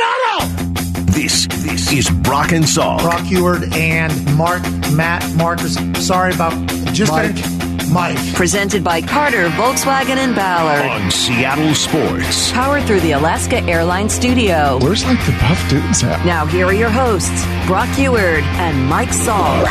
Arenado! This this is Brock and Salk. Brock Huard and Mark, Matt, Marcus. Sorry about just Mike. Mike. Presented by Carter, Volkswagen, and Ballard. on Seattle Sports. Powered through the Alaska Airlines Studio. Where's like the buff dudes at? Now, here are your hosts, Brock Huard and Mike Salk.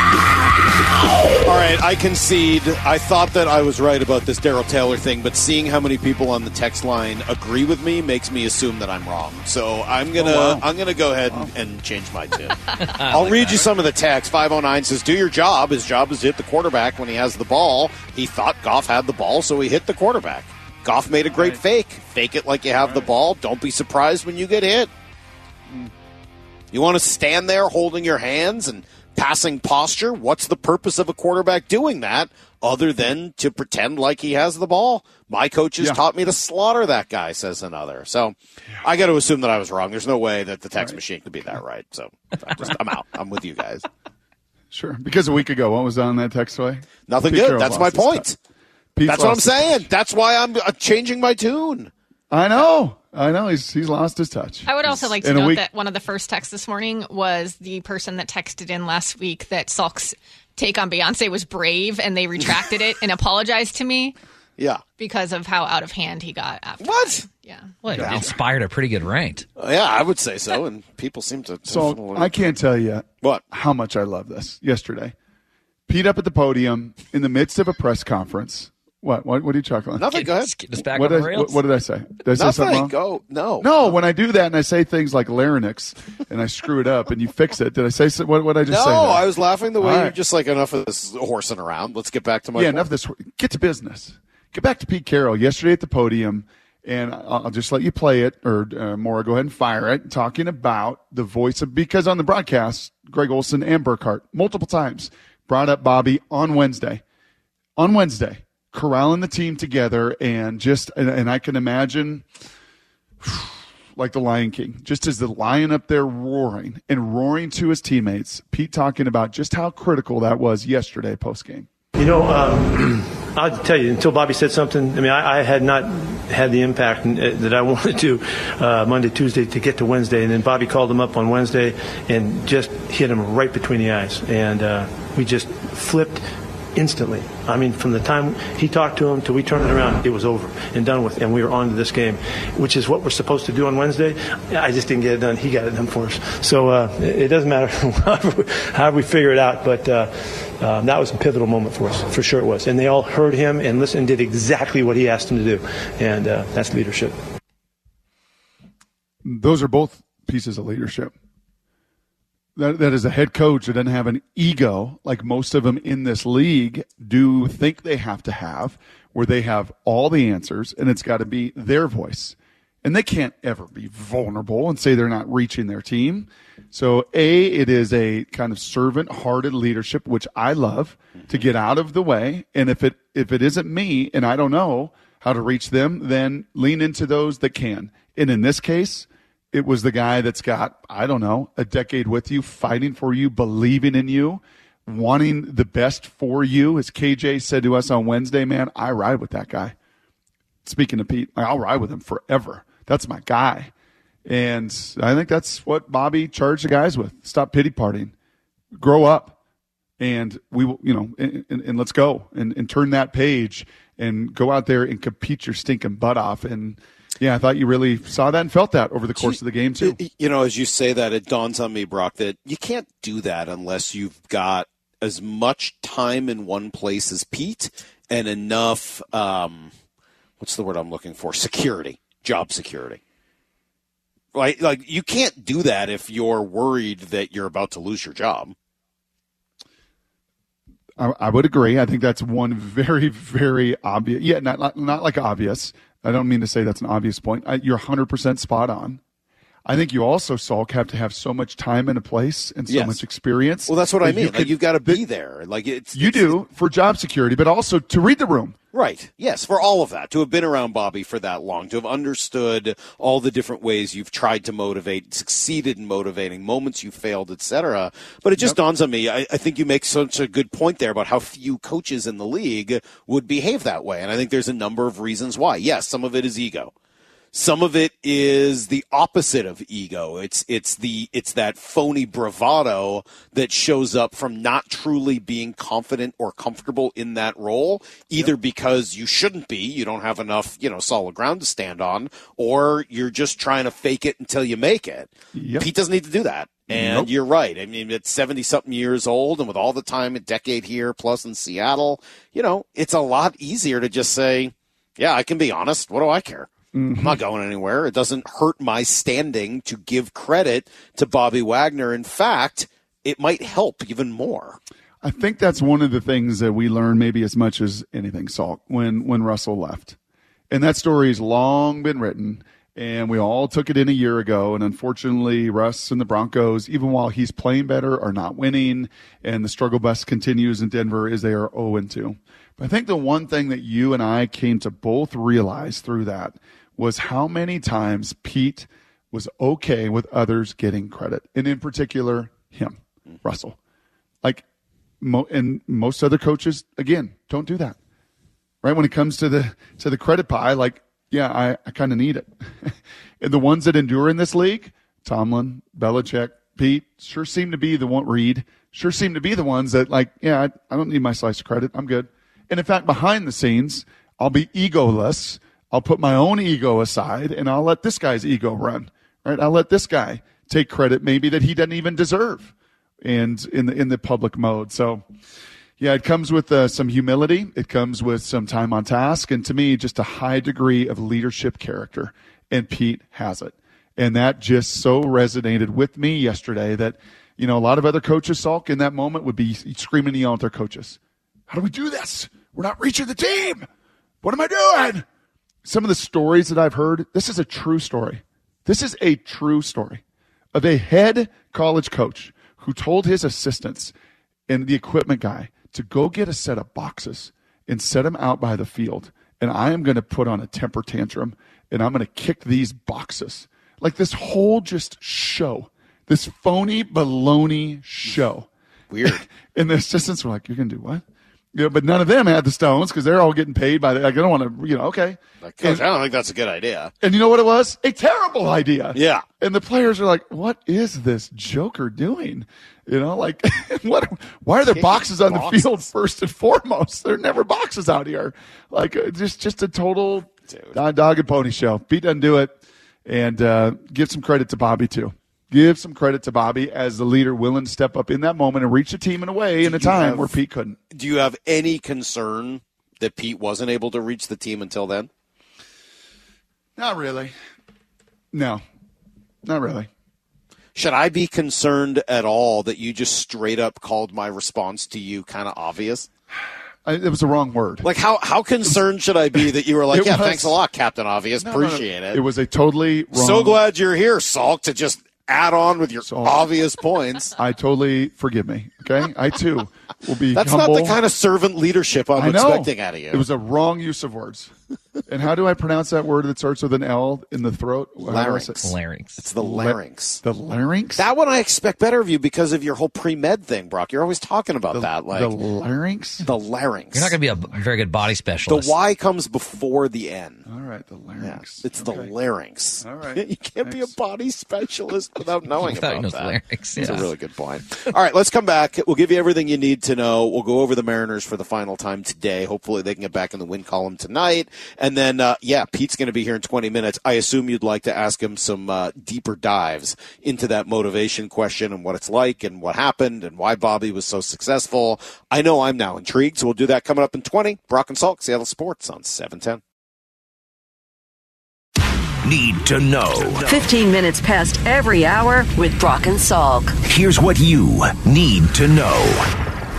All right, I concede. I thought that I was right about this Darrell Taylor thing, but seeing how many people on the text line agree with me makes me assume that I'm wrong. So I'm gonna Oh, wow. I'm gonna go ahead and, and change my tune. I'll read you some of the text. Five oh nine says, "Do your job. His job is to hit the quarterback when he has the ball. He thought Goff had the ball, so he hit the quarterback. Goff made a great fake. Fake it like you have the ball. Don't be surprised when you get hit. Mm. You want to stand there holding your hands and passing posture? What's the purpose of a quarterback doing that other than to pretend like he has the ball? My coaches Yeah. taught me to slaughter that guy, says another. So I got to assume that I was wrong. There's no way that the text machine could be that right. So I'm, just, I'm out. I'm with you guys. Sure. Because a week ago, what was on that text way? Nothing Pete good. Carroll That's my point. That's what I'm saying. touch. That's why I'm uh, changing my tune. I know. I know. He's he's lost his touch. I would also like to In note week- that one of the first texts this morning was the person that texted in last week that Salk's take on Beyonce was brave and they retracted it and apologized to me Yeah. because of how out of hand he got after. What? Yeah. Well, it inspired a pretty good rant. Uh, yeah, I would say so. And people seem to. So I can't tell you What? how much I love this. Yesterday, Pete up at the podium in the midst of a press conference. What? What? What are you chuckling? Nothing. Go ahead. Let's get us back What on did, the I, rails. what, what did I say? Did I say something wrong? Go. No. No, when I do that and I say things like larynx and I screw it up and you fix it, did I say so, what? What did I just No, say? there? I was laughing the way All you're right. just like enough of this horsing around. Let's get back to my yeah, point. enough of this. Get to business. Get back to Pete Carroll yesterday at the podium, and I'll just let you play it, or uh, Maura, go ahead and fire it. Talking about the voice of because on the broadcast, Greg Olsen and Burkhardt multiple times brought up Bobby on Wednesday. On Wednesday, corralling the team together, and just and, and I can imagine. Like the Lion King, just as the lion up there roaring and roaring to his teammates, Pete talking about just how critical that was yesterday post game. You know, um, I'll tell you, until Bobby said something, I mean, I, I had not had the impact uh, that I wanted to uh, Monday, Tuesday to get to Wednesday. And then Bobby called him up on Wednesday and just hit him right between the eyes. And uh, we just flipped instantly. I mean, from the time he talked to him till we turned it around, it was over and done with. And we were on to this game, which is what we're supposed to do on Wednesday. I just didn't get it done. He got it done for us. So uh, it doesn't matter however we figure it out. But uh, um, that was a pivotal moment for us, for sure it was. And they all heard him and listened and did exactly what he asked them to do. And uh, that's leadership. those are both pieces of leadership. That, that is a head coach that doesn't have an ego like most of them in this league do think they have to have, where they have all the answers and it's got to be their voice. And they can't ever be vulnerable and say they're not reaching their team. So, A, it is a kind of servant hearted leadership, which I love to get out of the way. And if it, if it isn't me and I don't know how to reach them, then lean into those that can. And in this case, it was the guy that's got, I don't know, a decade with you, fighting for you, believing in you, wanting the best for you. As KJ said to us on Wednesday, man, I ride with that guy. Speaking to Pete, I'll ride with him forever. That's my guy. And I think that's what Bobby charged the guys with. Stop pity partying. Grow up. And we will, you know, and, and, and let's go and, and turn that page and go out there and compete your stinking butt off. And yeah, I thought you really saw that and felt that over the course of the game too. You know, as you say that, it dawns on me, Brock, that you can't do that unless you've got as much time in one place as Pete and enough, um, what's the word I'm looking for? Security, job security. Like, like you can't do that if you're worried that you're about to lose your job. I, I would agree. I think that's one very, very obvious. Yeah, not, not not like obvious. I don't mean to say that's an obvious point. I, you're 100 percent spot on. I think you also, Salk, have to have so much time and a place and so Yes. much experience. Well, that's what I mean. you like, could- you've got to be there. Like it's You it's- do for job security, but also to read the room. Right. Yes, for all of that. To have been around Bobby for that long, to have understood all the different ways you've tried to motivate, succeeded in motivating, moments you failed, etc. But it just dawns on me, I, I think you make such a good point there about how few coaches in the league would behave that way. And I think there's a number of reasons why. Yes, some of it is ego. Some of it is the opposite of ego. It's it's the it's that phony bravado that shows up from not truly being confident or comfortable in that role, either because you shouldn't be, you don't have enough, you know, solid ground to stand on, or you're just trying to fake it until you make it. Yep. Pete doesn't need to do that. And Nope. you're right. I mean, it's 70 something years old, and with all the time, a decade here plus in Seattle, you know, it's a lot easier to just say, yeah, I can be honest. What do I care? Mm-hmm. I'm not going anywhere. It doesn't hurt my standing to give credit to Bobby Wagner. In fact, it might help even more. I think that's one of the things that we learned maybe as much as anything, Salk, when when Russell left. And that story's long been written, and we all took it in a year ago. And unfortunately, Russ and the Broncos, even while he's playing better, are not winning. And the struggle bus continues in Denver as they are 0 2. But I think the one thing that you and I came to both realize through that was how many times Pete was okay with others getting credit, and in particular, him, mm-hmm. Russell. Like, mo- and most other coaches, again, don't do that right? When it comes to the to the credit pie, like, yeah, I, I kind of need it. and the ones that endure in this league, Tomlin, Belichick, Pete, sure seem to be the one. Reid sure seem to be the ones that like, yeah, I, I don't need my slice of credit. I'm good. And in fact, behind the scenes, I'll be egoless. I'll put my own ego aside, and I'll let this guy's ego run. Right? I'll let this guy take credit maybe that he doesn't even deserve, and in the in the public mode. So. Yeah, it comes with uh, some humility. It comes with some time on task, and to me, just a high degree of leadership character. And Pete has it, and that just so resonated with me yesterday that you know a lot of other coaches, Salk in that moment would be screaming and yelling at their coaches, "How do we do this? We're not reaching the team. What am I doing?" Some of the stories that I've heard. This is a true story. This is a true story of a head college coach who told his assistants and the equipment guy to go get a set of boxes and set them out by the field. And I am going to put on a temper tantrum and I'm going to kick these boxes. Like this whole just show, this phony baloney show. Weird. and the assistants were like, You're going to do what? Yeah, but none of them had the stones because they're all getting paid by the. Like, I don't want to, you know, okay. Like, Coach, I don't think that's a good idea. And you know what it was? A terrible idea. Yeah. And the players are like, "What is this Joker doing?" You know, like, what? Why are there boxes on the field first and foremost? There are never boxes out here. Like, uh, just just a total dog, dog and pony show. Pete doesn't do it, and uh, give some credit to Bobby too. Give some credit to Bobby as the leader, willing to step up in that moment and reach the team in a way in a time have- where Pete couldn't. Do you have any concern that Pete wasn't able to reach the team until then? Not really. No, not really. Should I be concerned at all that you just straight up called my response to you kind of obvious? I, it was the wrong word. Like how how concerned should I be that you were like, yeah, was- thanks a lot, Captain Obvious, No, no, no. appreciate it. It was a totally wrong. so glad you're here, Salk, to just add on with your Salk. obvious points. I totally forgive me. Okay, I too will be. That's humble. not the kind of servant leadership I'm expecting out of you. It was a wrong use of words. and how do I pronounce that word that starts with an L in the throat? How do I Larynx. say- Larynx. it's the larynx. The larynx. That one I expect better of you because of your whole pre med thing, Brock. You're always talking about the, that, like the larynx. the larynx. You're not going to be a very good body specialist. the. Y comes before the N. All right, the Yeah, larynx. it's the larynx. All right. you can't be a body specialist without knowing Without about that. larynx, That's a really good point. All right, let's come back. We'll give you everything you need to know. We'll go over the Mariners for the final time today. Hopefully, they can get back in the win column tonight. And then, uh, yeah, Pete's going to be here in 20 minutes. I assume you'd like to ask him some uh, deeper dives into that motivation question and what it's like and what happened and why Bobby was so successful. I know I'm now intrigued, so we'll do that coming up in 20. Brock and Salk, Seattle Sports on 710. Need to know. 15 minutes past every hour with Brock and Salk. Here's what you need to know.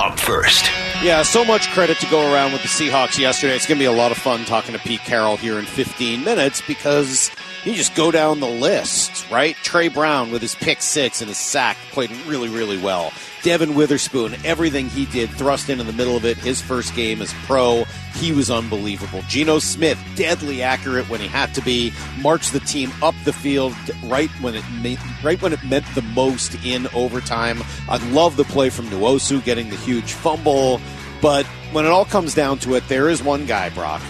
Up first. Yeah, so much credit to go around with the Seahawks yesterday. It's going to be a lot of fun talking to Pete Carroll here in 15 minutes because you just go down the list, right? Tre Brown with his pick six and his sack played really, really well. Devon Witherspoon, everything he did, thrust into the middle of it. His first game as pro, he was unbelievable. Geno Smith, deadly accurate when he had to be, marched the team up the field right when it made, right when it meant the most in overtime. I love the play from Nwosu getting the huge fumble, but when it all comes down to it, there is one guy, Brock,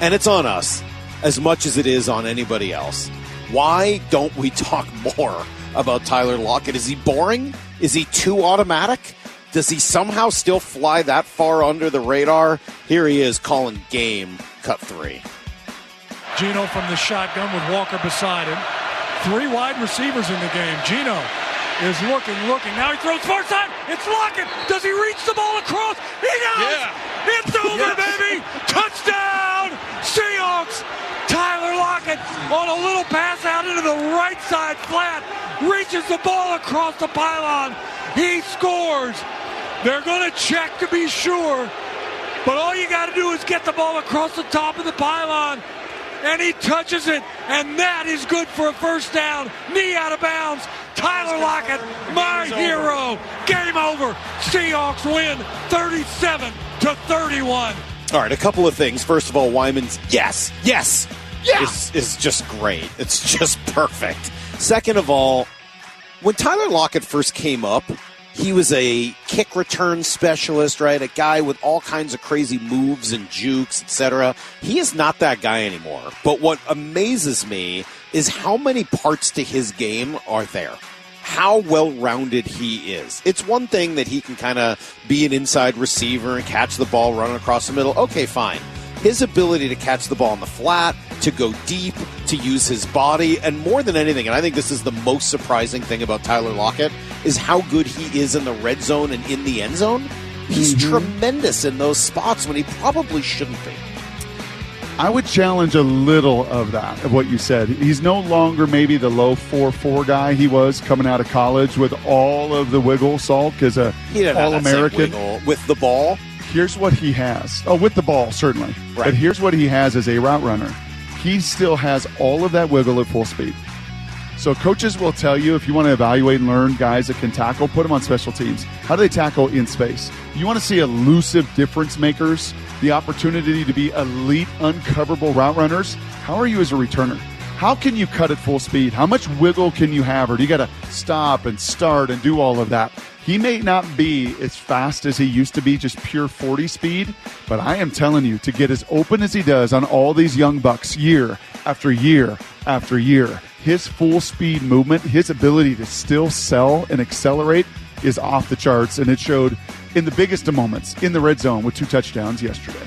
and it's on us. as much as it is on anybody else. Why don't we talk more about Tyler Lockett? Is he boring? Is he too automatic? Does he somehow still fly that far under the radar? Here he is calling game cut three. Geno from the shotgun with Walker beside him. Three wide receivers in the game. Geno is looking, looking. Now he throws far side. It's Lockett. Does he reach the ball across? He does. Yeah. It's over, baby. Touchdown, Seahawks. Tyler Lockett on a little pass out into the right side flat. Reaches the ball across the pylon. He scores. They're going to check to be sure. But all you got to do is get the ball across the top of the pylon. And he touches it. And that is good for a first down. Knee out of bounds. Tyler Lockett, my hero. Game over. Seahawks win 37 to 31. All right, a couple of things. First of all, Wyman's yes, yes, yes is, is just great. It's just perfect. Second of all, when Tyler Lockett first came up, he was a kick return specialist, right? A guy with all kinds of crazy moves and jukes, etc. He is not that guy anymore. But what amazes me is how many parts to his game are there. How well rounded he is. It's one thing that he can kind of be an inside receiver and catch the ball running across the middle. Okay, fine. His ability to catch the ball in the flat, to go deep, to use his body, and more than anything, and I think this is the most surprising thing about Tyler Lockett, is how good he is in the red zone and in the end zone. He's mm-hmm. tremendous in those spots when he probably shouldn't be. I would challenge a little of that, of what you said. He's no longer maybe the low 4 4 guy he was coming out of college with all of the wiggle, Salk, as a He didn't have All American. with the ball. Here's what he has. Oh, with the ball, certainly. Right. But here's what he has as a route runner. He still has all of that wiggle at full speed. So coaches will tell you if you want to evaluate and learn guys that can tackle, put them on special teams. How do they tackle in space? You want to see elusive difference makers, the opportunity to be elite uncoverable route runners. How are you as a returner? How can you cut at full speed? How much wiggle can you have? Or do you got to stop and start and do all of that? He may not be as fast as he used to be, just pure 40 speed, but I am telling you, to get as open as he does on all these young bucks year after year after year, his full speed movement, his ability to still sell and accelerate is off the charts, and it showed in the biggest of moments in the red zone with two touchdowns yesterday.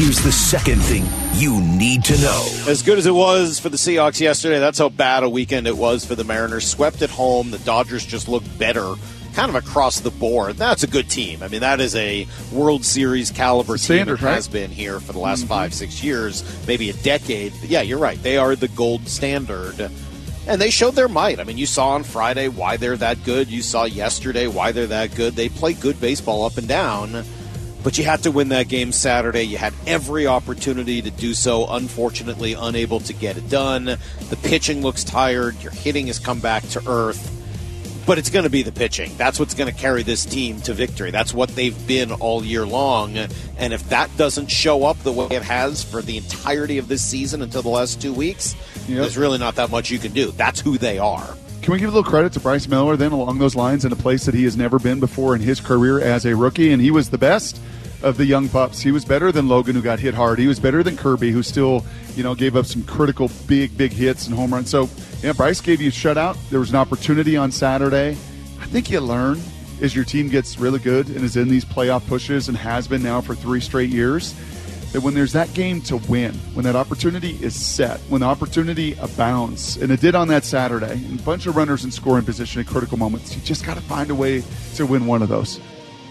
Here's the second thing you need to know. As good as it was for the Seahawks yesterday, that's how bad a weekend it was for the Mariners. Swept at home. The Dodgers just looked better kind of across the board. That's a good team. I mean, that is a World Series caliber Standard, team. It right? has been here for the last mm-hmm. five, six years, maybe a decade. Yeah, you're right. They are the gold standard. And they showed their might. I mean, you saw on Friday why they're that good. You saw yesterday why they're that good. They play good baseball up and down. But you had to win that game Saturday. You had every opportunity to do so. Unfortunately, unable to get it done. The pitching looks tired. Your hitting has come back to earth. But it's going to be the pitching. That's what's going to carry this team to victory. That's what they've been all year long. And if that doesn't show up the way it has for the entirety of this season until the last two weeks, Yep. there's really not that much you can do. That's who they are. Can we give a little credit to Bryce Miller then along those lines in a place that he has never been before in his career as a rookie? And he was the best of the young pups. He was better than Logan, who got hit hard. He was better than Kirby, who still, you know, gave up some critical big, big hits and home runs. So, yeah, Bryce gave you a shutout. There was an opportunity on Saturday. I think you learn as your team gets really good and is in these playoff pushes and has been now for three straight years that when there's that game to win, when that opportunity is set, when the opportunity abounds, and it did on that Saturday, and a bunch of runners in scoring position at critical moments, you just got to find a way to win one of those.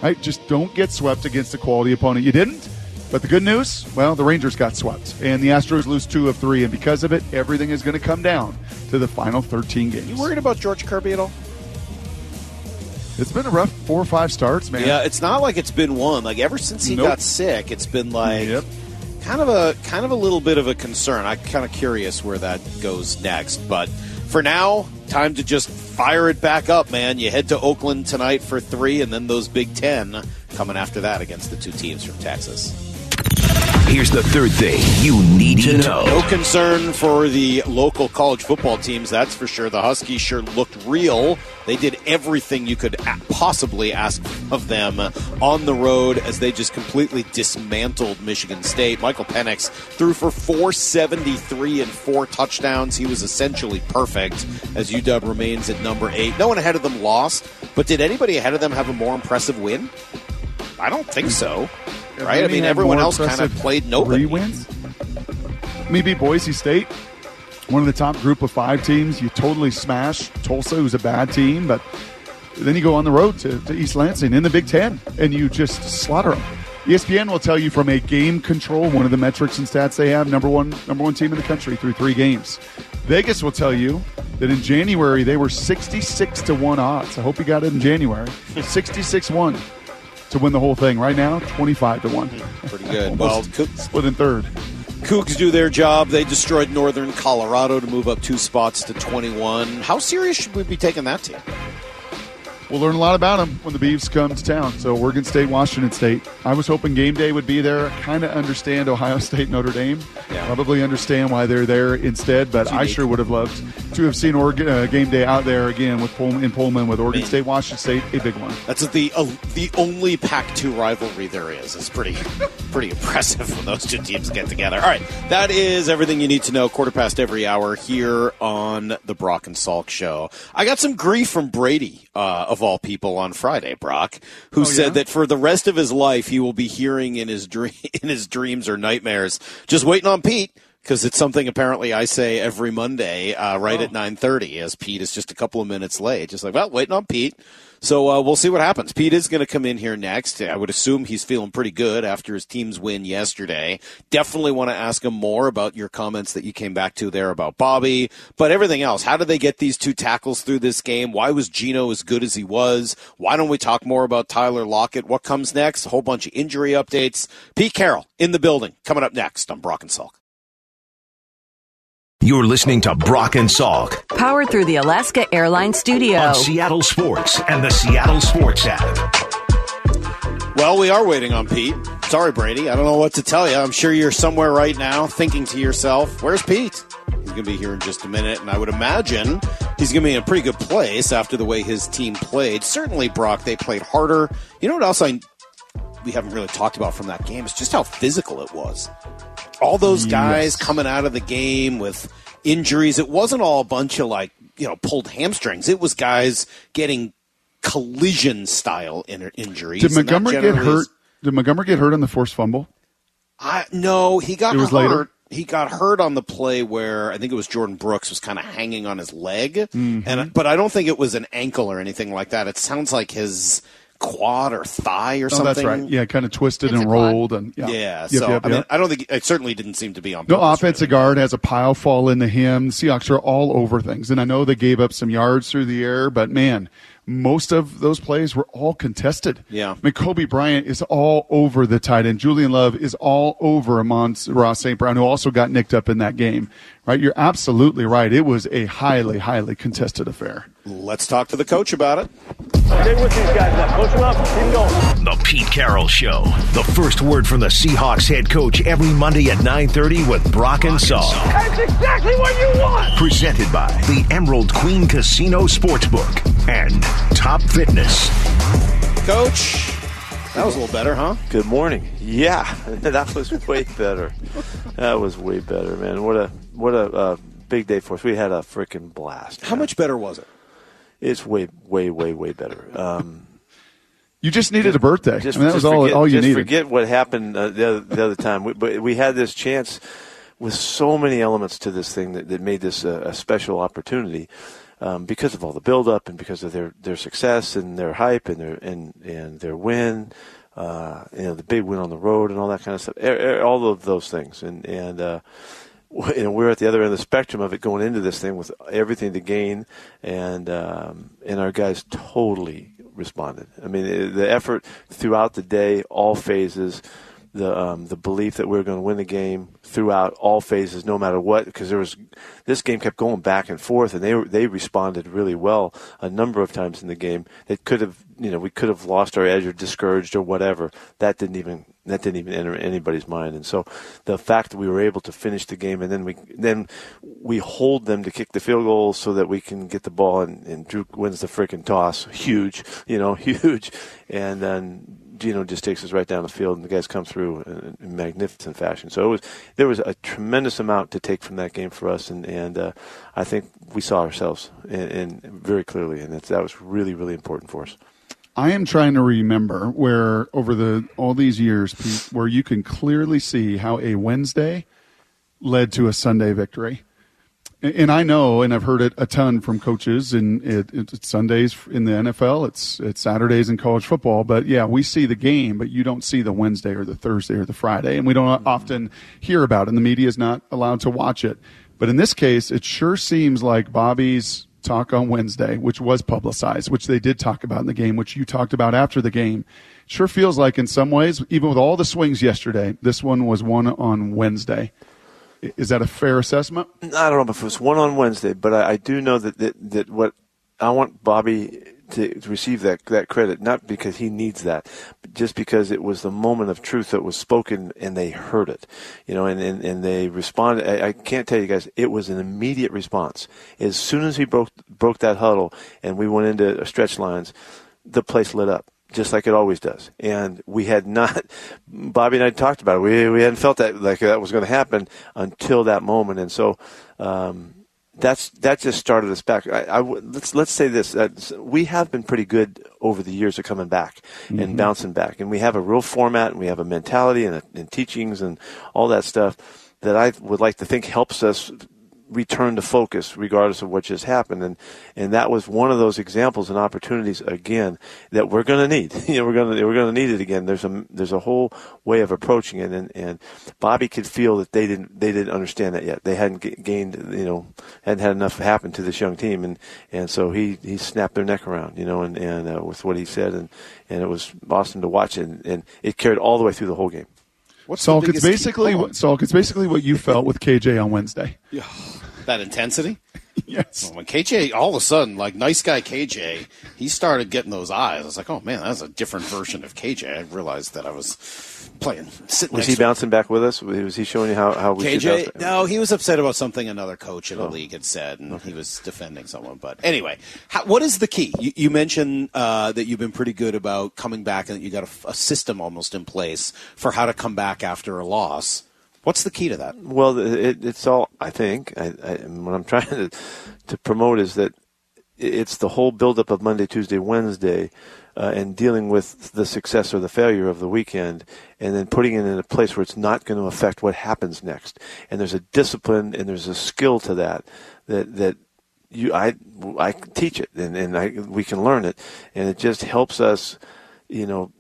Right? Just don't get swept against a quality opponent. You didn't. But the good news, well, the Rangers got swept, and the Astros lose two of three, and because of it, everything is going to come down to the final 13 games. You worried about George Kirby at all? It's been a rough four or five starts, man. Yeah, it's not like it's been one. Like ever since he Nope. got sick, it's been like Yep. kind of a kind of a little bit of a concern. I'm kind of curious where that goes next. But for now, time to just fire it back up, man. You head to Oakland tonight for three, and then those Big Ten coming after that against the two teams from Texas. Here's the third thing you need to know. No concern for the local college football teams, that's for sure. The Huskies sure looked real. They did everything you could possibly ask of them on the road as they just completely dismantled Michigan State. Michael Penix threw for 473 and four touchdowns. He was essentially perfect as UW remains at number eight. No one ahead of them lost, but did anybody ahead of them have a more impressive win? I don't think so. Right? I mean, everyone else kind of played nobody. Three wins. Maybe Boise State, one of the top group of five teams. You totally smash Tulsa, who's a bad team, but then you go on the road to, to East Lansing in the Big Ten, and you just slaughter them. ESPN will tell you from a game control, one of the metrics and stats they have, number one number one team in the country through three games. Vegas will tell you that in January they were 66 to 1 odds. I hope you got it in January. 66 1 to win the whole thing. Right now, 25 to 1. Hmm, pretty good. Well, split in third. Cougs do their job. They destroyed Northern Colorado to move up two spots to 21. How serious should we be taking that team? We'll learn a lot about them when the Beavs come to town. So Oregon State, Washington State. I was hoping game day would be there. Kind of understand Ohio State, Notre Dame. Yeah. Probably understand why they're there instead. But I sure would have loved to have seen Oregon uh, game day out there again with Pullman in Pullman with Oregon Man. State, Washington State, a big one. That's the uh, the only Pac-2 rivalry there is. It's pretty pretty impressive when those two teams get together. All right, that is everything you need to know. Quarter past every hour here on the Brock and Salk Show. I got some grief from Brady, uh, of all people, on Friday. Brock, who said that for the rest of his life he will be hearing in his dream in his dreams or nightmares, just waiting on Pete. Because it's something apparently I say every Monday, uh, right at nine thirty, as Pete is just a couple of minutes late. Just like, well, waiting on Pete. So uh, we'll see what happens. Pete is going to come in here next. I would assume he's feeling pretty good after his team's win yesterday. Definitely want to ask him more about your comments that you came back to there about Bobby, but everything else. How did they get these two tackles through this game? Why was Geno as good as he was? Why don't we talk more about Tyler Lockett? What comes next? A whole bunch of injury updates. Pete Carroll in the building coming up next on Brock and Salk. You're listening to Brock and Salk Powered through the Alaska Airlines Studio. on Seattle Sports and the Seattle Sports app. Well, we are waiting on Pete. Sorry, Brady. I don't know what to tell you. I'm sure you're somewhere right now thinking to yourself, where's Pete? He's going to be here in just a minute, and I would imagine he's going to be in a pretty good place after the way his team played. Certainly, Brock, they played harder. You know what else I we haven't really talked about from that game is just how physical it was. All those guys Yes. coming out of the game with injuries. It wasn't all a bunch of like, you know, pulled hamstrings. It was guys getting collision style in- injuries. Did Montgomery get hurt? Did Montgomery get hurt on the forced fumble? I, no, he got It was hurt. later? He got hurt on the play where I think it was Jordyn Brooks was kind of hanging on his leg, Mm-hmm. and but I don't think it was an ankle or anything like that. It sounds like his quad or thigh or Oh, something. that's right. Yeah, kind of twisted It's a and quad. rolled and yeah. Yeah, Yep, so yep, I mean, yep. I don't think it certainly didn't seem to be on. No offensive really. guard has a pile fall into him. The Seahawks are all over things, and I know they gave up some yards through the air, but man, most of those plays were all contested. Yeah. I mean, Coby Bryant is all over the tight end. Julian Love is all over Amon Ross St. Brown, who also got nicked up in that game. Right? You're absolutely right. It was a highly, highly contested affair. Let's talk to the coach about it. Stay with these guys now. Coach them up. Keep going. The Pete Carroll Show. The first word from the Seahawks head coach every Monday at 9.30 with Brock and Salk. That's exactly what you want. Presented by the Emerald Queen Casino Sportsbook and Top Fitness. Coach, that was a little better, huh? Good morning. Yeah, that was way better. That was way better, man. What a what a uh, big day for us. We had a freaking blast. How man. much better was it? It's way, way, way, way better. Um, You just needed a birthday. just, I mean, that was all, forget, all you just needed. forget what happened uh, the, other, the other time. We, but we had this chance with so many elements to this thing that, that made this a, a special opportunity. Um, because of all the buildup and because of their, their success and their hype and their and, and their win, uh, you know the big win on the road and all that kind of stuff, all of those things, and and uh, you know, we're at the other end of the spectrum of it going into this thing with everything to gain, and um, and our guys totally responded. I mean, the effort throughout the day, all phases, the um, the belief that we were going to win the game throughout all phases, no matter what, because there was this game kept going back and forth, and they they responded really well a number of times in the game. It could have you know we could have lost our edge or discouraged or whatever. That didn't even that didn't even enter anybody's mind. And so the fact that we were able to finish the game and then we then we hold them to kick the field goal so that we can get the ball and, and Drew wins the freaking toss, huge, you know, huge, and then Geno just takes us right down the field, and the guys come through in, magnificent fashion. So it was there was a tremendous amount to take from that game for us, and and uh, I think we saw ourselves and, very clearly, and that was really really important for us. I am trying to remember where over the all these years Pete, where you can clearly see how a Wednesday led to a Sunday victory. And I know, and I've heard it a ton from coaches, and it, it's Sundays in the NFL, it's it's Saturdays in college football. But yeah, we see the game, but you don't see the Wednesday or the Thursday or the Friday, and we don't mm-hmm. often hear about it. And the media is not allowed to watch it. But in this case, it sure seems like Bobby's talk on Wednesday, which was publicized, which they did talk about in the game, which you talked about after the game. Sure feels like in some ways, even with all the swings yesterday, this one was one on Wednesday. Is that a fair assessment? I don't know if it was one on Wednesday, but I, I do know that, that that what I want Bobby to, to, receive that that credit, not because he needs that, but just because it was the moment of truth that was spoken and they heard it, you know, and, and, and they responded. I, I can't tell you guys, it was an immediate response. As soon as he broke broke that huddle and we went into stretch lines, the place lit up just like it always does. And we had not, Bobby and I talked about it. We, we hadn't felt that like that was going to happen until that moment. And so, um, that's that just started us back. I, I, let's let's say this: we have been pretty good over the years of coming back mm-hmm. and bouncing back, and we have a real format, and we have a mentality and, a, and teachings and all that stuff that I would like to think helps us return to focus regardless of what just happened. And and that was one of those examples and opportunities again that we're going to need. You know we're going to we're going to need it again. There's a there's a whole way of approaching it. And and Bobby could feel that they didn't they didn't understand that yet. They hadn't gained you know hadn't had enough happen to this young team. And and so he he snapped their neck around you know and and uh, with what he said. And and it was awesome to watch. And and it carried all the way through the whole game. What's Salk, it's basically what, Salk, it's basically what you felt with KJ on Wednesday. Yeah that intensity. yes. Well, when KJ, all of a sudden, like nice guy KJ, he started getting those eyes. I was like, oh man, that's a different version of KJ. I realized that I was playing. Was he bouncing back with us? Was he showing you how, how we KJ? No, he was upset about something another coach in the oh. league had said, and okay. he was defending someone. But anyway, how, what is the key? You, you mentioned uh, that you've been pretty good about coming back, and that you got a, a system almost in place for how to come back after a loss. What's the key to that? Well, it, it's all I think. I, I, what I'm trying to to promote is that it's the whole buildup of Monday, Tuesday, Wednesday, uh, and dealing with the success or the failure of the weekend, and then putting it in a place where it's not going to affect what happens next. And there's a discipline and there's a skill to that that that you I I teach it and and I, we can learn it, and it just helps us, you know,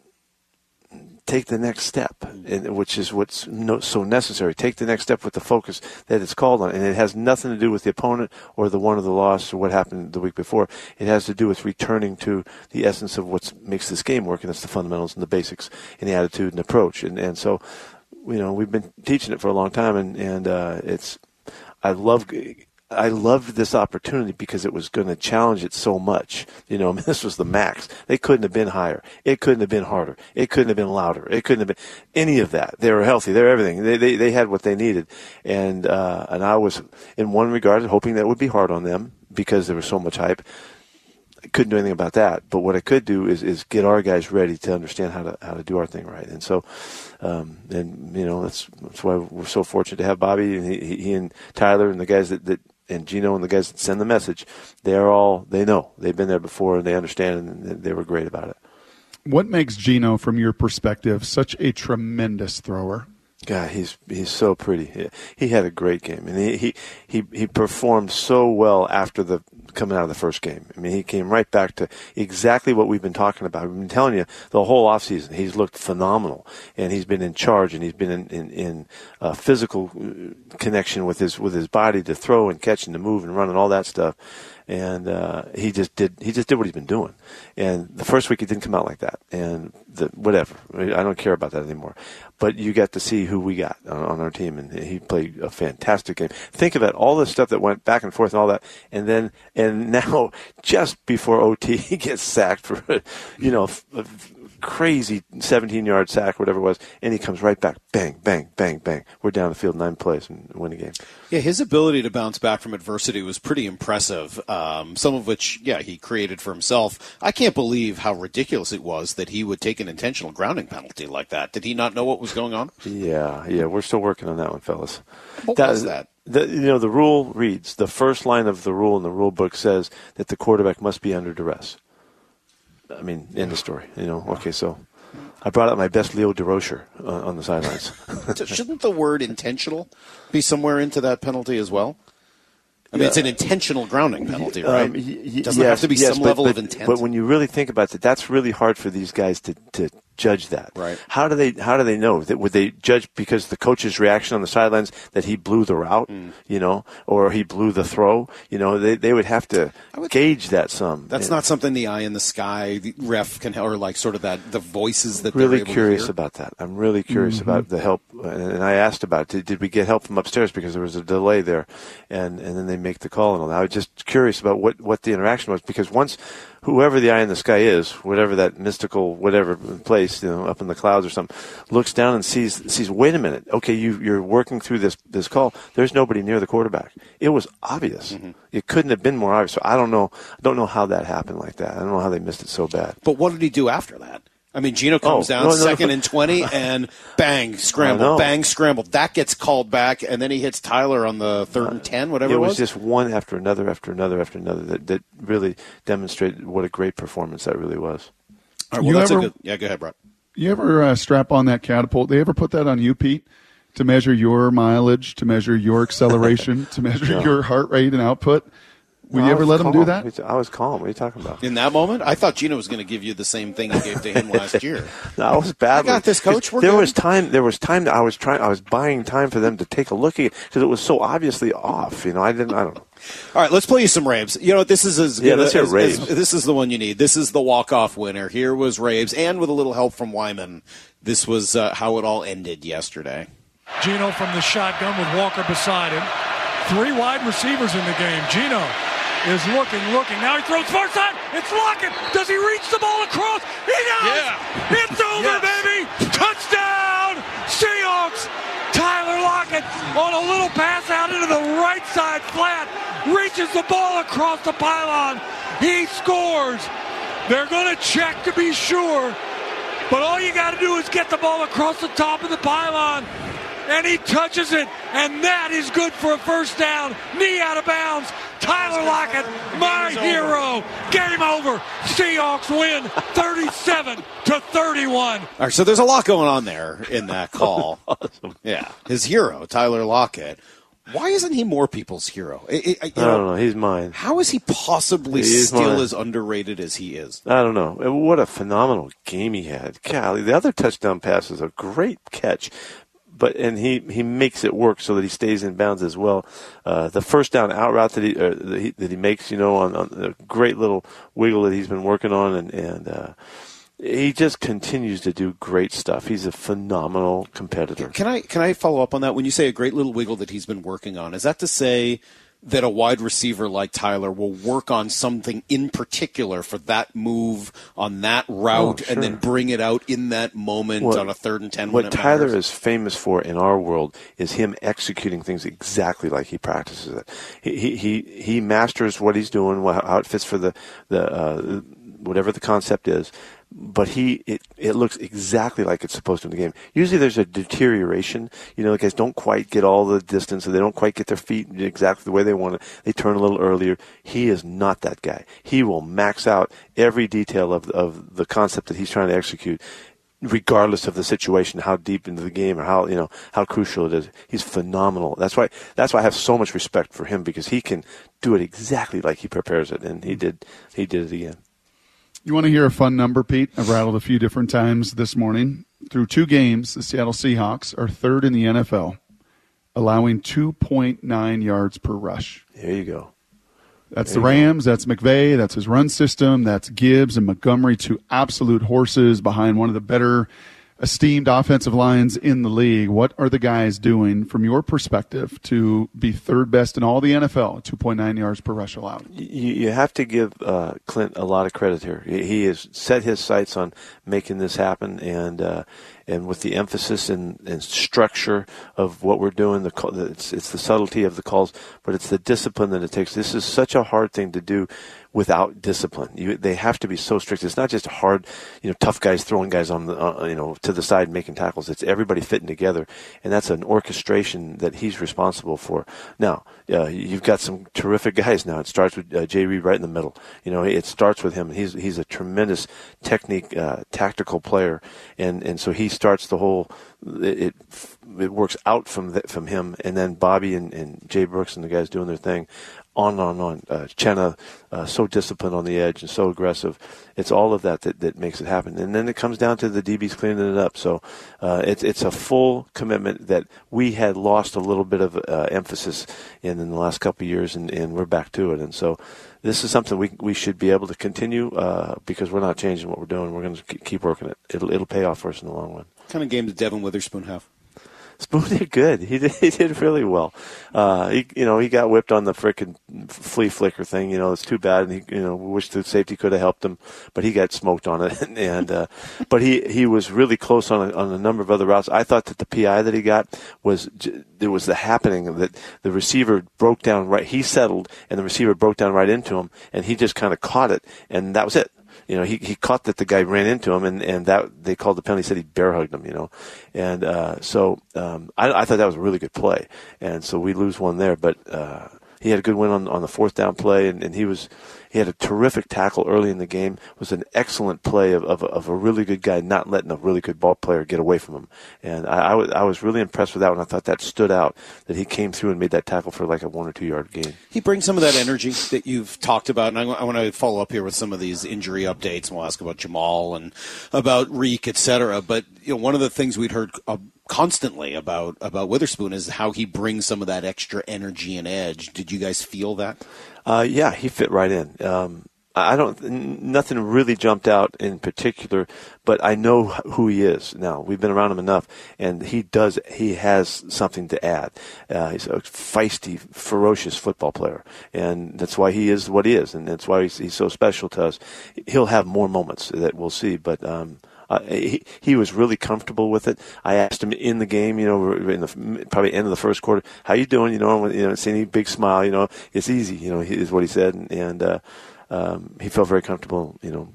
take the next step, which is what's no, so necessary. Take the next step with the focus that it's called on, and it has nothing to do with the opponent or the one of the loss or what happened the week before. It has to do with returning to the essence of what makes this game work, and it's the fundamentals and the basics and the attitude and approach. And and so, you know, we've been teaching it for a long time, and and uh, it's I love I loved this opportunity because it was going to challenge it so much. You know, this was the max. They couldn't have been higher. It couldn't have been harder. It couldn't have been louder. It couldn't have been any of that. They were healthy. They were everything. They they, they had what they needed, and uh, and I was in one regard hoping that would be hard on them because there was so much hype. I couldn't do anything about that. But what I could do is is get our guys ready to understand how to how to do our thing right. And so, um, and you know that's that's why we're so fortunate to have Bobby and he, he and Tyler and the guys that that and Geno and the guys that send the message, they're all they know. They've been there before and they understand and they were great about it. What makes Geno, from your perspective, such a tremendous thrower? God, he's he's so pretty. He, he had a great game, and he, he he he performed so well after the coming out of the first game. I mean, he came right back to exactly what we've been talking about. We've been telling you the whole offseason. He's looked phenomenal, and he's been in charge, and he's been in in, in uh, physical uh, connection with his with his body to throw and catch and to move and run and all that stuff. And uh, he just did he just did what he's been doing. And the first week he didn't come out like that, and the, whatever. I don't care about that anymore. But you got to see who we got on, on our team, and he played a fantastic game. Think of it, all the stuff that went back and forth and all that, and then and now just before OT he gets sacked for you know crazy 17 yard sack, whatever it was, and he comes right back, bang, bang, bang, bang. We're down the field nine plays and win a game. Yeah, his ability to bounce back from adversity was pretty impressive. Um, some of which, yeah, he created for himself. I can't believe how ridiculous it was that he would take an intentional grounding penalty like that. Did he not know what was going on? Yeah, yeah, we're still working on that one, fellas. What that, was that? The, you know, the rule reads the first line of the rule in the rule book says that the quarterback must be under duress. I mean, end of story. You know, okay, so I brought out my best Leo Durocher uh, on the sidelines. Shouldn't the word intentional be somewhere into that penalty as well? I mean, yeah. it's an intentional grounding penalty, right? Um, y- y- Doesn't yes, have to be yes, some but, level but, of intent. But when you really think about it, that's really hard for these guys to, to judge that. Right. How do they how do they know that would they judge because the coach's reaction on the sidelines that he blew the route, mm. you know, or he blew the throw, you know, they they would have to would, gauge that some. That's not something the eye in the sky the ref can or like sort of that the voices that they really curious about that. I'm really curious mm-hmm. about the help and I asked about did, did we get help from upstairs because there was a delay there and and then they make the call and all that. I was just curious about what what the interaction was because once whoever the eye in the sky is, whatever that mystical whatever place, you know, up in the clouds or something, looks down and sees sees. Wait a minute, okay, you you're working through this this call. There's nobody near the quarterback. It was obvious. Mm-hmm. It couldn't have been more obvious. So I don't know. I don't know how that happened like that. I don't know how they missed it so bad. But what did he do after that? I mean, Geno comes oh, down no, no, second no. and 20 and bang, scramble, bang, scramble. That gets called back, and then he hits Tyler on the third and 10, whatever it, it was. just one after another after another after another that, that really demonstrated what a great performance that really was. All right, well, you that's ever, a good, yeah, go ahead, Brett. You ever uh, strap on that catapult? They ever put that on you, Pete? To measure your mileage, to measure your acceleration, to measure your heart rate and output? Will you ever let calm. him do that? I was calm. What are you talking about? In that moment, I thought Geno was going to give you the same thing he gave to him last year. no, I was bad. I got this, coach. We're there good. was time. There was time that I was trying. I was buying time for them to take a look at it because it was so obviously off. You know, I didn't. I don't know. All right, let's play you some Raves. You know, this is as yeah, let's hear as, Raves. As, this is the one you need. This is the walk-off winner. Here was Raves, and with a little help from Wyman, this was uh, how it all ended yesterday. Geno from the shotgun with Walker beside him. Three wide receivers in the game. Geno is looking, looking. Now he throws far side. It's Lockett. Does he reach the ball across? He does. Yeah. It's over, yes. baby. Touchdown, Seahawks. Tyler Lockett on a little pass out into the right side flat. Reaches the ball across the pylon. He scores. They're going to check to be sure. But all you got to do is get the ball across the top of the pylon and he touches it, and that is good for a first down. Knee out of bounds. Tyler Lockett, my hero. Game over. Seahawks win 37 to 31. All right, so there's a lot going on there in that call. awesome. Yeah, his hero, Tyler Lockett. Why isn't he more people's hero? I, I, I don't know. He's mine. How is he possibly He's still mine. as underrated as he is? I don't know. What a phenomenal game he had. Golly, the other touchdown pass is a great catch but and he he makes it work so that he stays in bounds as well. Uh, the first down out route that he, uh, that he, that he makes, you know, on, on a great little wiggle that he's been working on, and and uh, he just continues to do great stuff. He's a phenomenal competitor. Can I can I follow up on that? When you say a great little wiggle that he's been working on, is that to say? That a wide receiver like Tyler will work on something in particular for that move on that route oh, sure. and then bring it out in that moment what, on a third and 10 What Tyler matters. is famous for in our world is him executing things exactly like he practices it. He, he, he masters what he's doing, how it fits for the, the, uh, whatever the concept is but he it, it looks exactly like it's supposed to in the game. Usually there's a deterioration. You know, the guys don't quite get all the distance, or they don't quite get their feet exactly the way they want it. They turn a little earlier. He is not that guy. He will max out every detail of of the concept that he's trying to execute. Regardless of the situation, how deep into the game or how you know how crucial it is, he's phenomenal. That's why that's why I have so much respect for him because he can do it exactly like he prepares it, and he did he did it again. You want to hear a fun number, Pete? I've rattled a few different times this morning. Through two games, the Seattle Seahawks are third in the NFL, allowing 2.9 yards per rush. There you go. That's the Rams. That's McVay. That's his run system. That's Gibbs and Montgomery, two absolute horses behind one of the better esteemed offensive lines in the league. What are the guys doing from your perspective to be third best in all the NFL, 2.9 yards per rush allowed? You, have to give uh, Clint a lot of credit here. He, he has set his sights on making this happen, and uh, and with the emphasis and, and structure of what we're doing, the it's, it's the subtlety of the calls, but it's the discipline that it takes. This is such a hard thing to do without discipline. You, they have to be so strict. It's not just hard, you know, tough guys throwing guys on the, uh, you know, to the side making tackles. It's everybody fitting together, and that's an orchestration that he's responsible for. Now, uh, you've got some terrific guys now. It starts with uh, Jay Reed right in the middle. You know, it starts with him. He's he's a tremendous technique, uh, tactical player, and and so he starts the whole. It it works out from the, from him, and then Bobby and, and Jay Brooks and the guys doing their thing on and on on. Uh, Chenna, uh, so disciplined on the edge and so aggressive. It's all of that, that that makes it happen. And then it comes down to the DBs cleaning it up. So uh, it's it's a full commitment that we had lost a little bit of uh, emphasis in in the last couple of years, and, and we're back to it. And so this is something we we should be able to continue uh, because we're not changing what we're doing. We're going to keep working it. It'll it'll pay off for us in the long run. What kind of game did Devon Witherspoon have? Spoon did good. He did, he did really well. Uh, he, you know, he got whipped on the frickin' flea flicker thing. You know, it's too bad. And he, you know, wish the safety could have helped him, but he got smoked on it. and, uh, but he, he was really close on a, on a number of other routes. I thought that the PI that he got was, there was the happening that the receiver broke down right. He settled and the receiver broke down right into him and he just kind of caught it and that was it you know, he, he caught that the guy ran into him, and, and that they called the penalty. Said he bear hugged him, you know, and uh, so um, I, I thought that was a really good play, and so we lose one there, but uh, he had a good win on on the fourth down play, and, and he was he had a terrific tackle early in the game. It was an excellent play of, of, of, a really good guy not letting a really good ball player get away from him. And I, I, was, I was really impressed with that one. I thought that stood out that he came through and made that tackle for like a one or two yard gain. He brings some of that energy that you've talked about. And I, I want to follow up here with some of these injury updates. And we'll ask about Jamal and about Riq, et cetera. But you know, one of the things we'd heard uh, constantly about about Witherspoon is how he brings some of that extra energy and edge. Did you guys feel that? Uh, yeah, he fit right in. Um, I don't. Nothing really jumped out in particular, but I know who he is now. We've been around him enough, and he does. He has something to add. Uh, he's a feisty, ferocious football player, and that's why he is what he is, and that's why he's, he's so special to us. He'll have more moments that we'll see, but um, uh, he, he was really comfortable with it. I asked him in the game, you know, in the probably end of the first quarter, "How you doing?" You know, you know, seeing a big smile. You know, it's easy. You know, is what he said, and, and uh, um, he felt very comfortable. You know,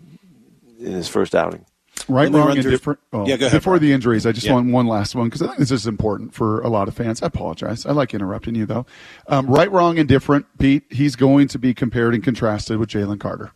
in his first outing. Right, wrong, and different. Oh, yeah, go ahead. Before the injuries, I just yeah. want one last one because I think this is important for a lot of fans. I apologize. I like interrupting you though. Um, right, wrong, and different. Pete, he's going to be compared and contrasted with Jalen Carter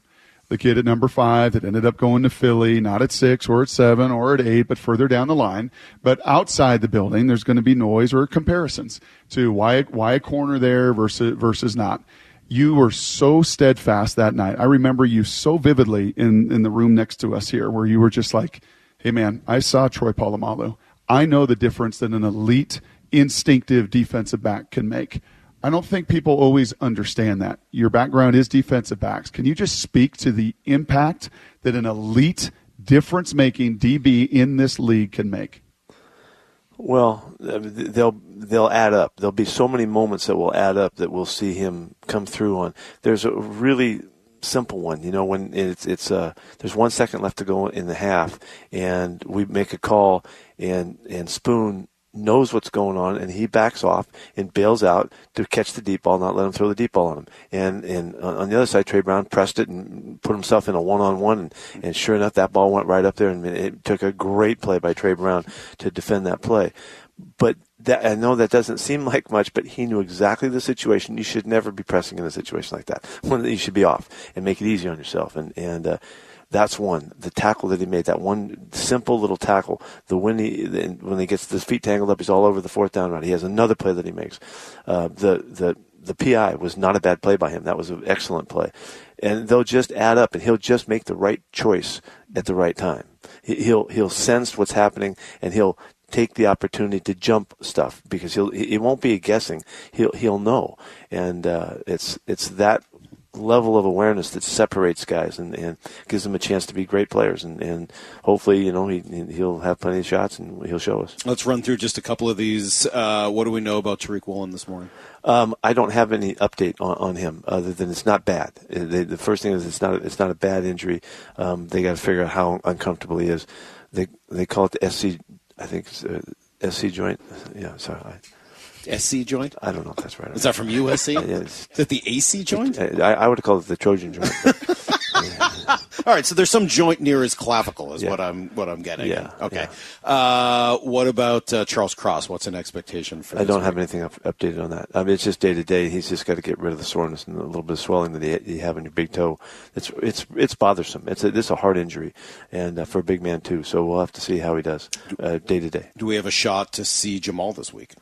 the kid at number five that ended up going to Philly, not at six or at seven or at eight, but further down the line. But outside the building, there's going to be noise or comparisons to why why a corner there versus versus not. You were so steadfast that night. I remember you so vividly in in the room next to us here, where you were just like, "Hey, man, I saw Troy Polamalu. I know the difference that an elite, instinctive defensive back can make." I don't think people always understand that. Your background is defensive backs. Can you just speak to the impact that an elite, difference making DB in this league can make? Well, they'll they'll add up. There'll be so many moments that will add up that we'll see him come through on. There's a really simple one, you know, when it's it's uh there's one second left to go in the half, and we make a call, and and Spoon knows what's going on and he backs off and bails out to catch the deep ball, not let him throw the deep ball on him. And and on the other side, Tre Brown pressed it and put himself in a one on one, and sure enough, that ball went right up there, and it took a great play by Tre Brown to defend that play. But that, I know that doesn't seem like much, but he knew exactly the situation. You should never be pressing in a situation like that. When you should be off and make it easy on yourself. And and uh, that's one. The tackle that he made, that one simple little tackle. The when he when he gets his feet tangled up, he's all over the fourth down route. He has another play that he makes. Uh, the the the PI was not a bad play by him. That was an excellent play, and they'll just add up, and he'll just make the right choice at the right time. He'll he'll sense what's happening, and he'll take the opportunity to jump stuff because he'll it won't be a guessing. He'll he'll know, and uh, it's it's that level of awareness that separates guys and, and gives them a chance to be great players. And, and hopefully, you know, he, he'll have plenty of shots and he'll show us. Let's run through just a couple of these. Uh, what do we know about Tariq Woolen this morning? Um, I don't have any update on, on him other than it's not bad. Uh, They, the first thing is it's not it's not a bad injury. Um, they got to figure out how uncomfortable he is. They they call it the SC I think it's, uh, SC joint. Yeah, sorry. I, SC joint? I don't know if that's right. Is that from USC? Yeah, Is that the AC joint? I, I would called it the Trojan joint. All right, so there's some joint near his clavicle, is Yeah. what I'm what I'm getting. Yeah, Okay. Uh, what about uh, Charles Cross? What's an expectation for? I don't week? have anything up, updated on that. I mean, it's just day to day. He's just got to get rid of the soreness and a little bit of swelling that you- you have in your big toe. It's it's it's bothersome. It's a, it's a hard injury, and uh, for a big man too. So we'll have to see how he does uh, day to day. Do we have a shot to see Jamal this week?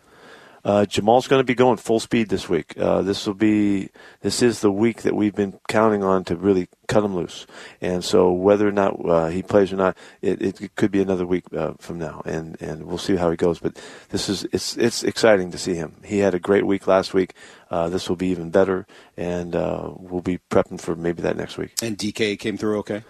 Uh, Jamal's going to be going full speed this week. Uh, this will be this is the week that we've been counting on to really cut him loose. And so whether or not uh, he plays or not, it, it, could be another week uh, from now, and and we'll see how he goes. But this is it's it's exciting to see him. He had a great week last week. Uh, this will be even better, and uh, we'll be prepping for maybe that next week. And DK came through okay.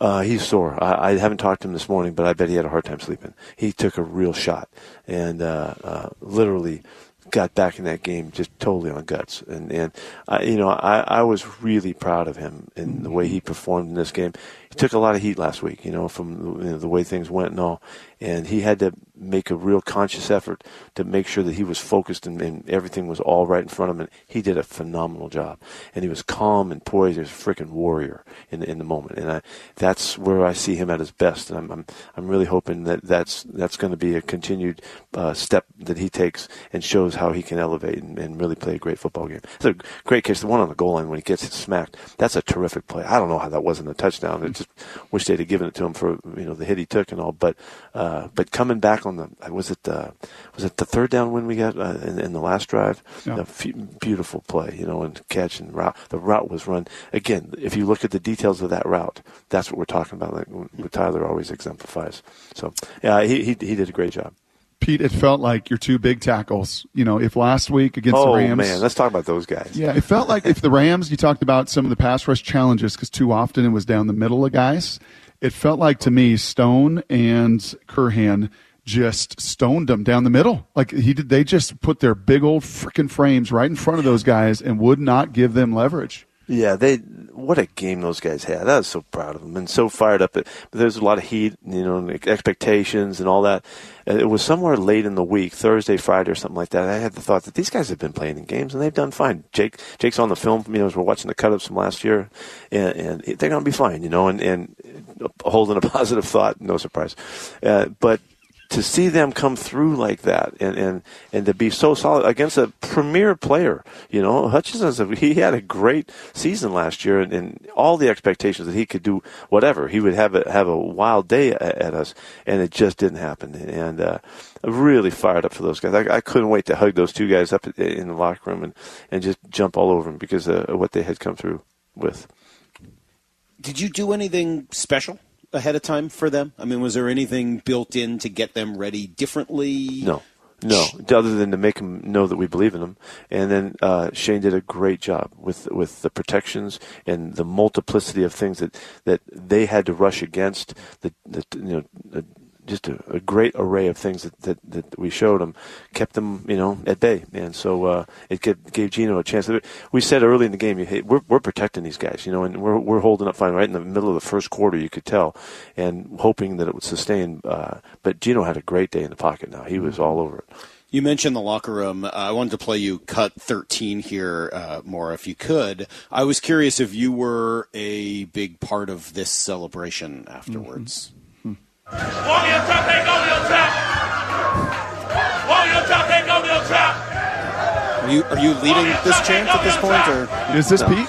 Uh, he's sore. I, I haven't talked to him this morning, but I bet he had a hard time sleeping. He took a real shot and uh, uh, literally got back in that game just totally on guts. And and I, you know, I, I was really proud of him in the way he performed in this game. He took a lot of heat last week, you know, from you know, the way things went and all. And he had to make a real conscious effort to make sure that he was focused and, and everything was all right in front of him. And he did a phenomenal job. And he was calm and poised. He was a freaking warrior in in the moment. And I, that's where I see him at his best. And I'm I'm, I'm really hoping that that's that's going to be a continued uh, step that he takes and shows how he can elevate and, and really play a great football game. It's a great case. The one on the goal line when he gets smacked, that's a terrific play. I don't know how that wasn't a touchdown. I just wish they'd have given it to him for you know the hit he took and all. But uh, but coming back on the was it uh, was it the third down when we got uh, in, in the last drive? Yeah. F- beautiful play, you know, and catch and route. The route was run again. If you look at the details of that route, that's what we're talking about. Like what Tyler always exemplifies. So yeah, he he, he did a great job. Pete, it felt like your two big tackles. You know, if last week against oh the Rams, man, let's talk about those guys. Yeah, it felt like if the Rams, you talked about some of the pass rush challenges because too often it was down the middle of guys. It felt like to me, Stone and Curhan just stoned them down the middle. Like he did, they just put their big old freaking frames right in front of those guys and would not give them leverage. Yeah, they what a game those guys had. I was so proud of them and so fired up. But there's a lot of heat, you know, expectations and all that. It was somewhere late in the week, Thursday, Friday, or something like that. I had the thought that these guys have been playing in games and they've done fine. Jake, Jake's on the film, you know, as we're watching the cut-ups from last year, and, and they're going to be fine, you know, and, and holding a positive thought, no surprise. Uh, but to see them come through like that and, and, and to be so solid against a premier player, you know, Hutchinson, he had a great season last year and, and all the expectations that he could do whatever. He would have a, have a wild day at, at us and it just didn't happen. And, uh, really fired up for those guys. I, I couldn't wait to hug those two guys up in the locker room and, and just jump all over them because of what they had come through with. Did you do anything special ahead of time for them? I mean, was there anything built in to get them ready differently? No. No, other than to make them know that we believe in them, and then uh, Shane did a great job with with the protections and the multiplicity of things that, that they had to rush against. The, the you know the, just a, a great array of things that, that, that we showed them kept them you know at bay, and so uh, it gave, gave Geno a chance. We said early in the game, hey, we're we're protecting these guys, you know, and we're we're holding up fine right in the middle of the first quarter. You could tell, and hoping that it would sustain. Uh, but Geno had a great day in the pocket. Now he was all over it. You mentioned the locker room. Uh, I wanted to play you cut 13 here uh, more if you could. I was curious if you were a big part of this celebration afterwards. Are you are you leading this chant at this point, or Is this Pete?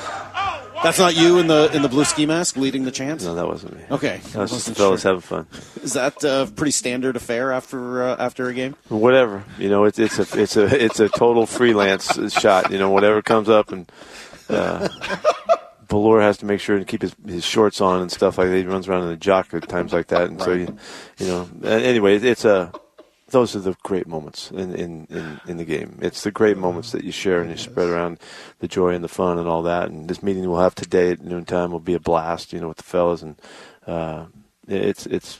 that's not you in the in the blue ski mask leading the chant? No, that wasn't me. Okay, That was just the fellas sure. having fun. Is that a pretty standard affair after uh, after a game? Whatever, you know, it's it's a it's a it's a total freelance shot. You know, whatever comes up, and uh, Valor has to make sure to keep his, his shorts on and stuff like that. He runs around in a jock at times like that, and so you, you know. Anyway, it's a those are the great moments in, in, in, in the game. It's the great moments that you share and you spread around the joy and the fun and all that. And this meeting we'll have today at noontime will be a blast, you know, with the fellas. And uh, it's it's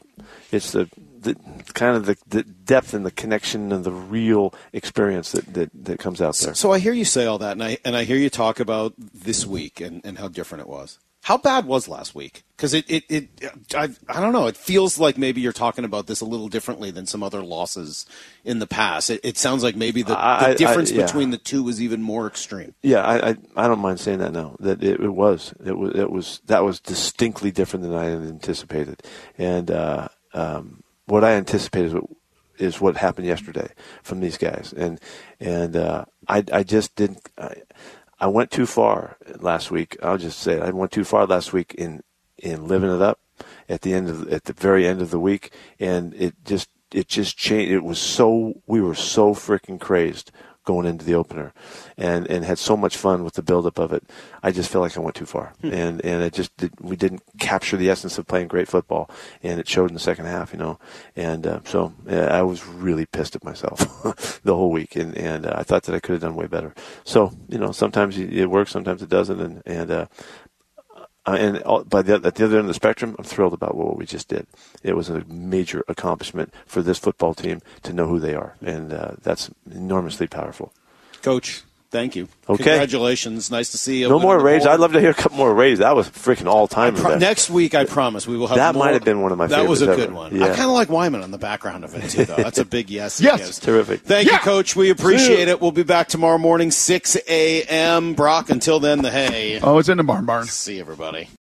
it's the, the kind of the, the depth and the connection and the real experience that, that, that comes out there. So I hear you say all that, and I and I hear you talk about this week and, and how different it was. How bad was last week? Because it, it, it I, I don't know. It feels like maybe you're talking about this a little differently than some other losses in the past. It, it sounds like maybe the, I- the I- difference yeah. between the two was even more extreme. Yeah, I, I I don't mind saying that now. That it, it was it was it was that was distinctly different than I had anticipated, and uh, um, what I anticipated is what, is what happened yesterday from these guys, and and uh, I I just didn't. I, I went too far last week. I'll just say it. I went too far last week in in living it up at the end of at the very end of the week, and it just it just changed. It was so we were so freaking crazed going into the opener, and and had so much fun with the buildup of it. I just feel like I went too far, and and it just did, we didn't capture the essence of playing great football, and it showed in the second half, you know. And uh, so yeah, I was really pissed at myself the whole week, and and uh, I thought that I could have done way better. So you know, sometimes it it works, sometimes it doesn't, and and. Uh, uh, and all, by the, at the other end of the spectrum, I'm thrilled about what we just did. It was a major accomplishment for this football team to know who they are, and uh, that's enormously powerful. Coach, thank you. Okay. Congratulations. Nice to see you. No more the raise. board. I'd love to hear a couple more raise. That was freaking all time. Pro- next week, I promise we will have. That more- might have been one of my That was a favorites good ever. one. Yeah. I kind of like Wyman on the background of it too, though. That's a big yes. Yes. Yes, Terrific. Thank Yeah. you, Coach. We appreciate it. We'll be back tomorrow morning, six a.m. Brock. Until then, the hay. Oh, it's in the barn barn. See everybody.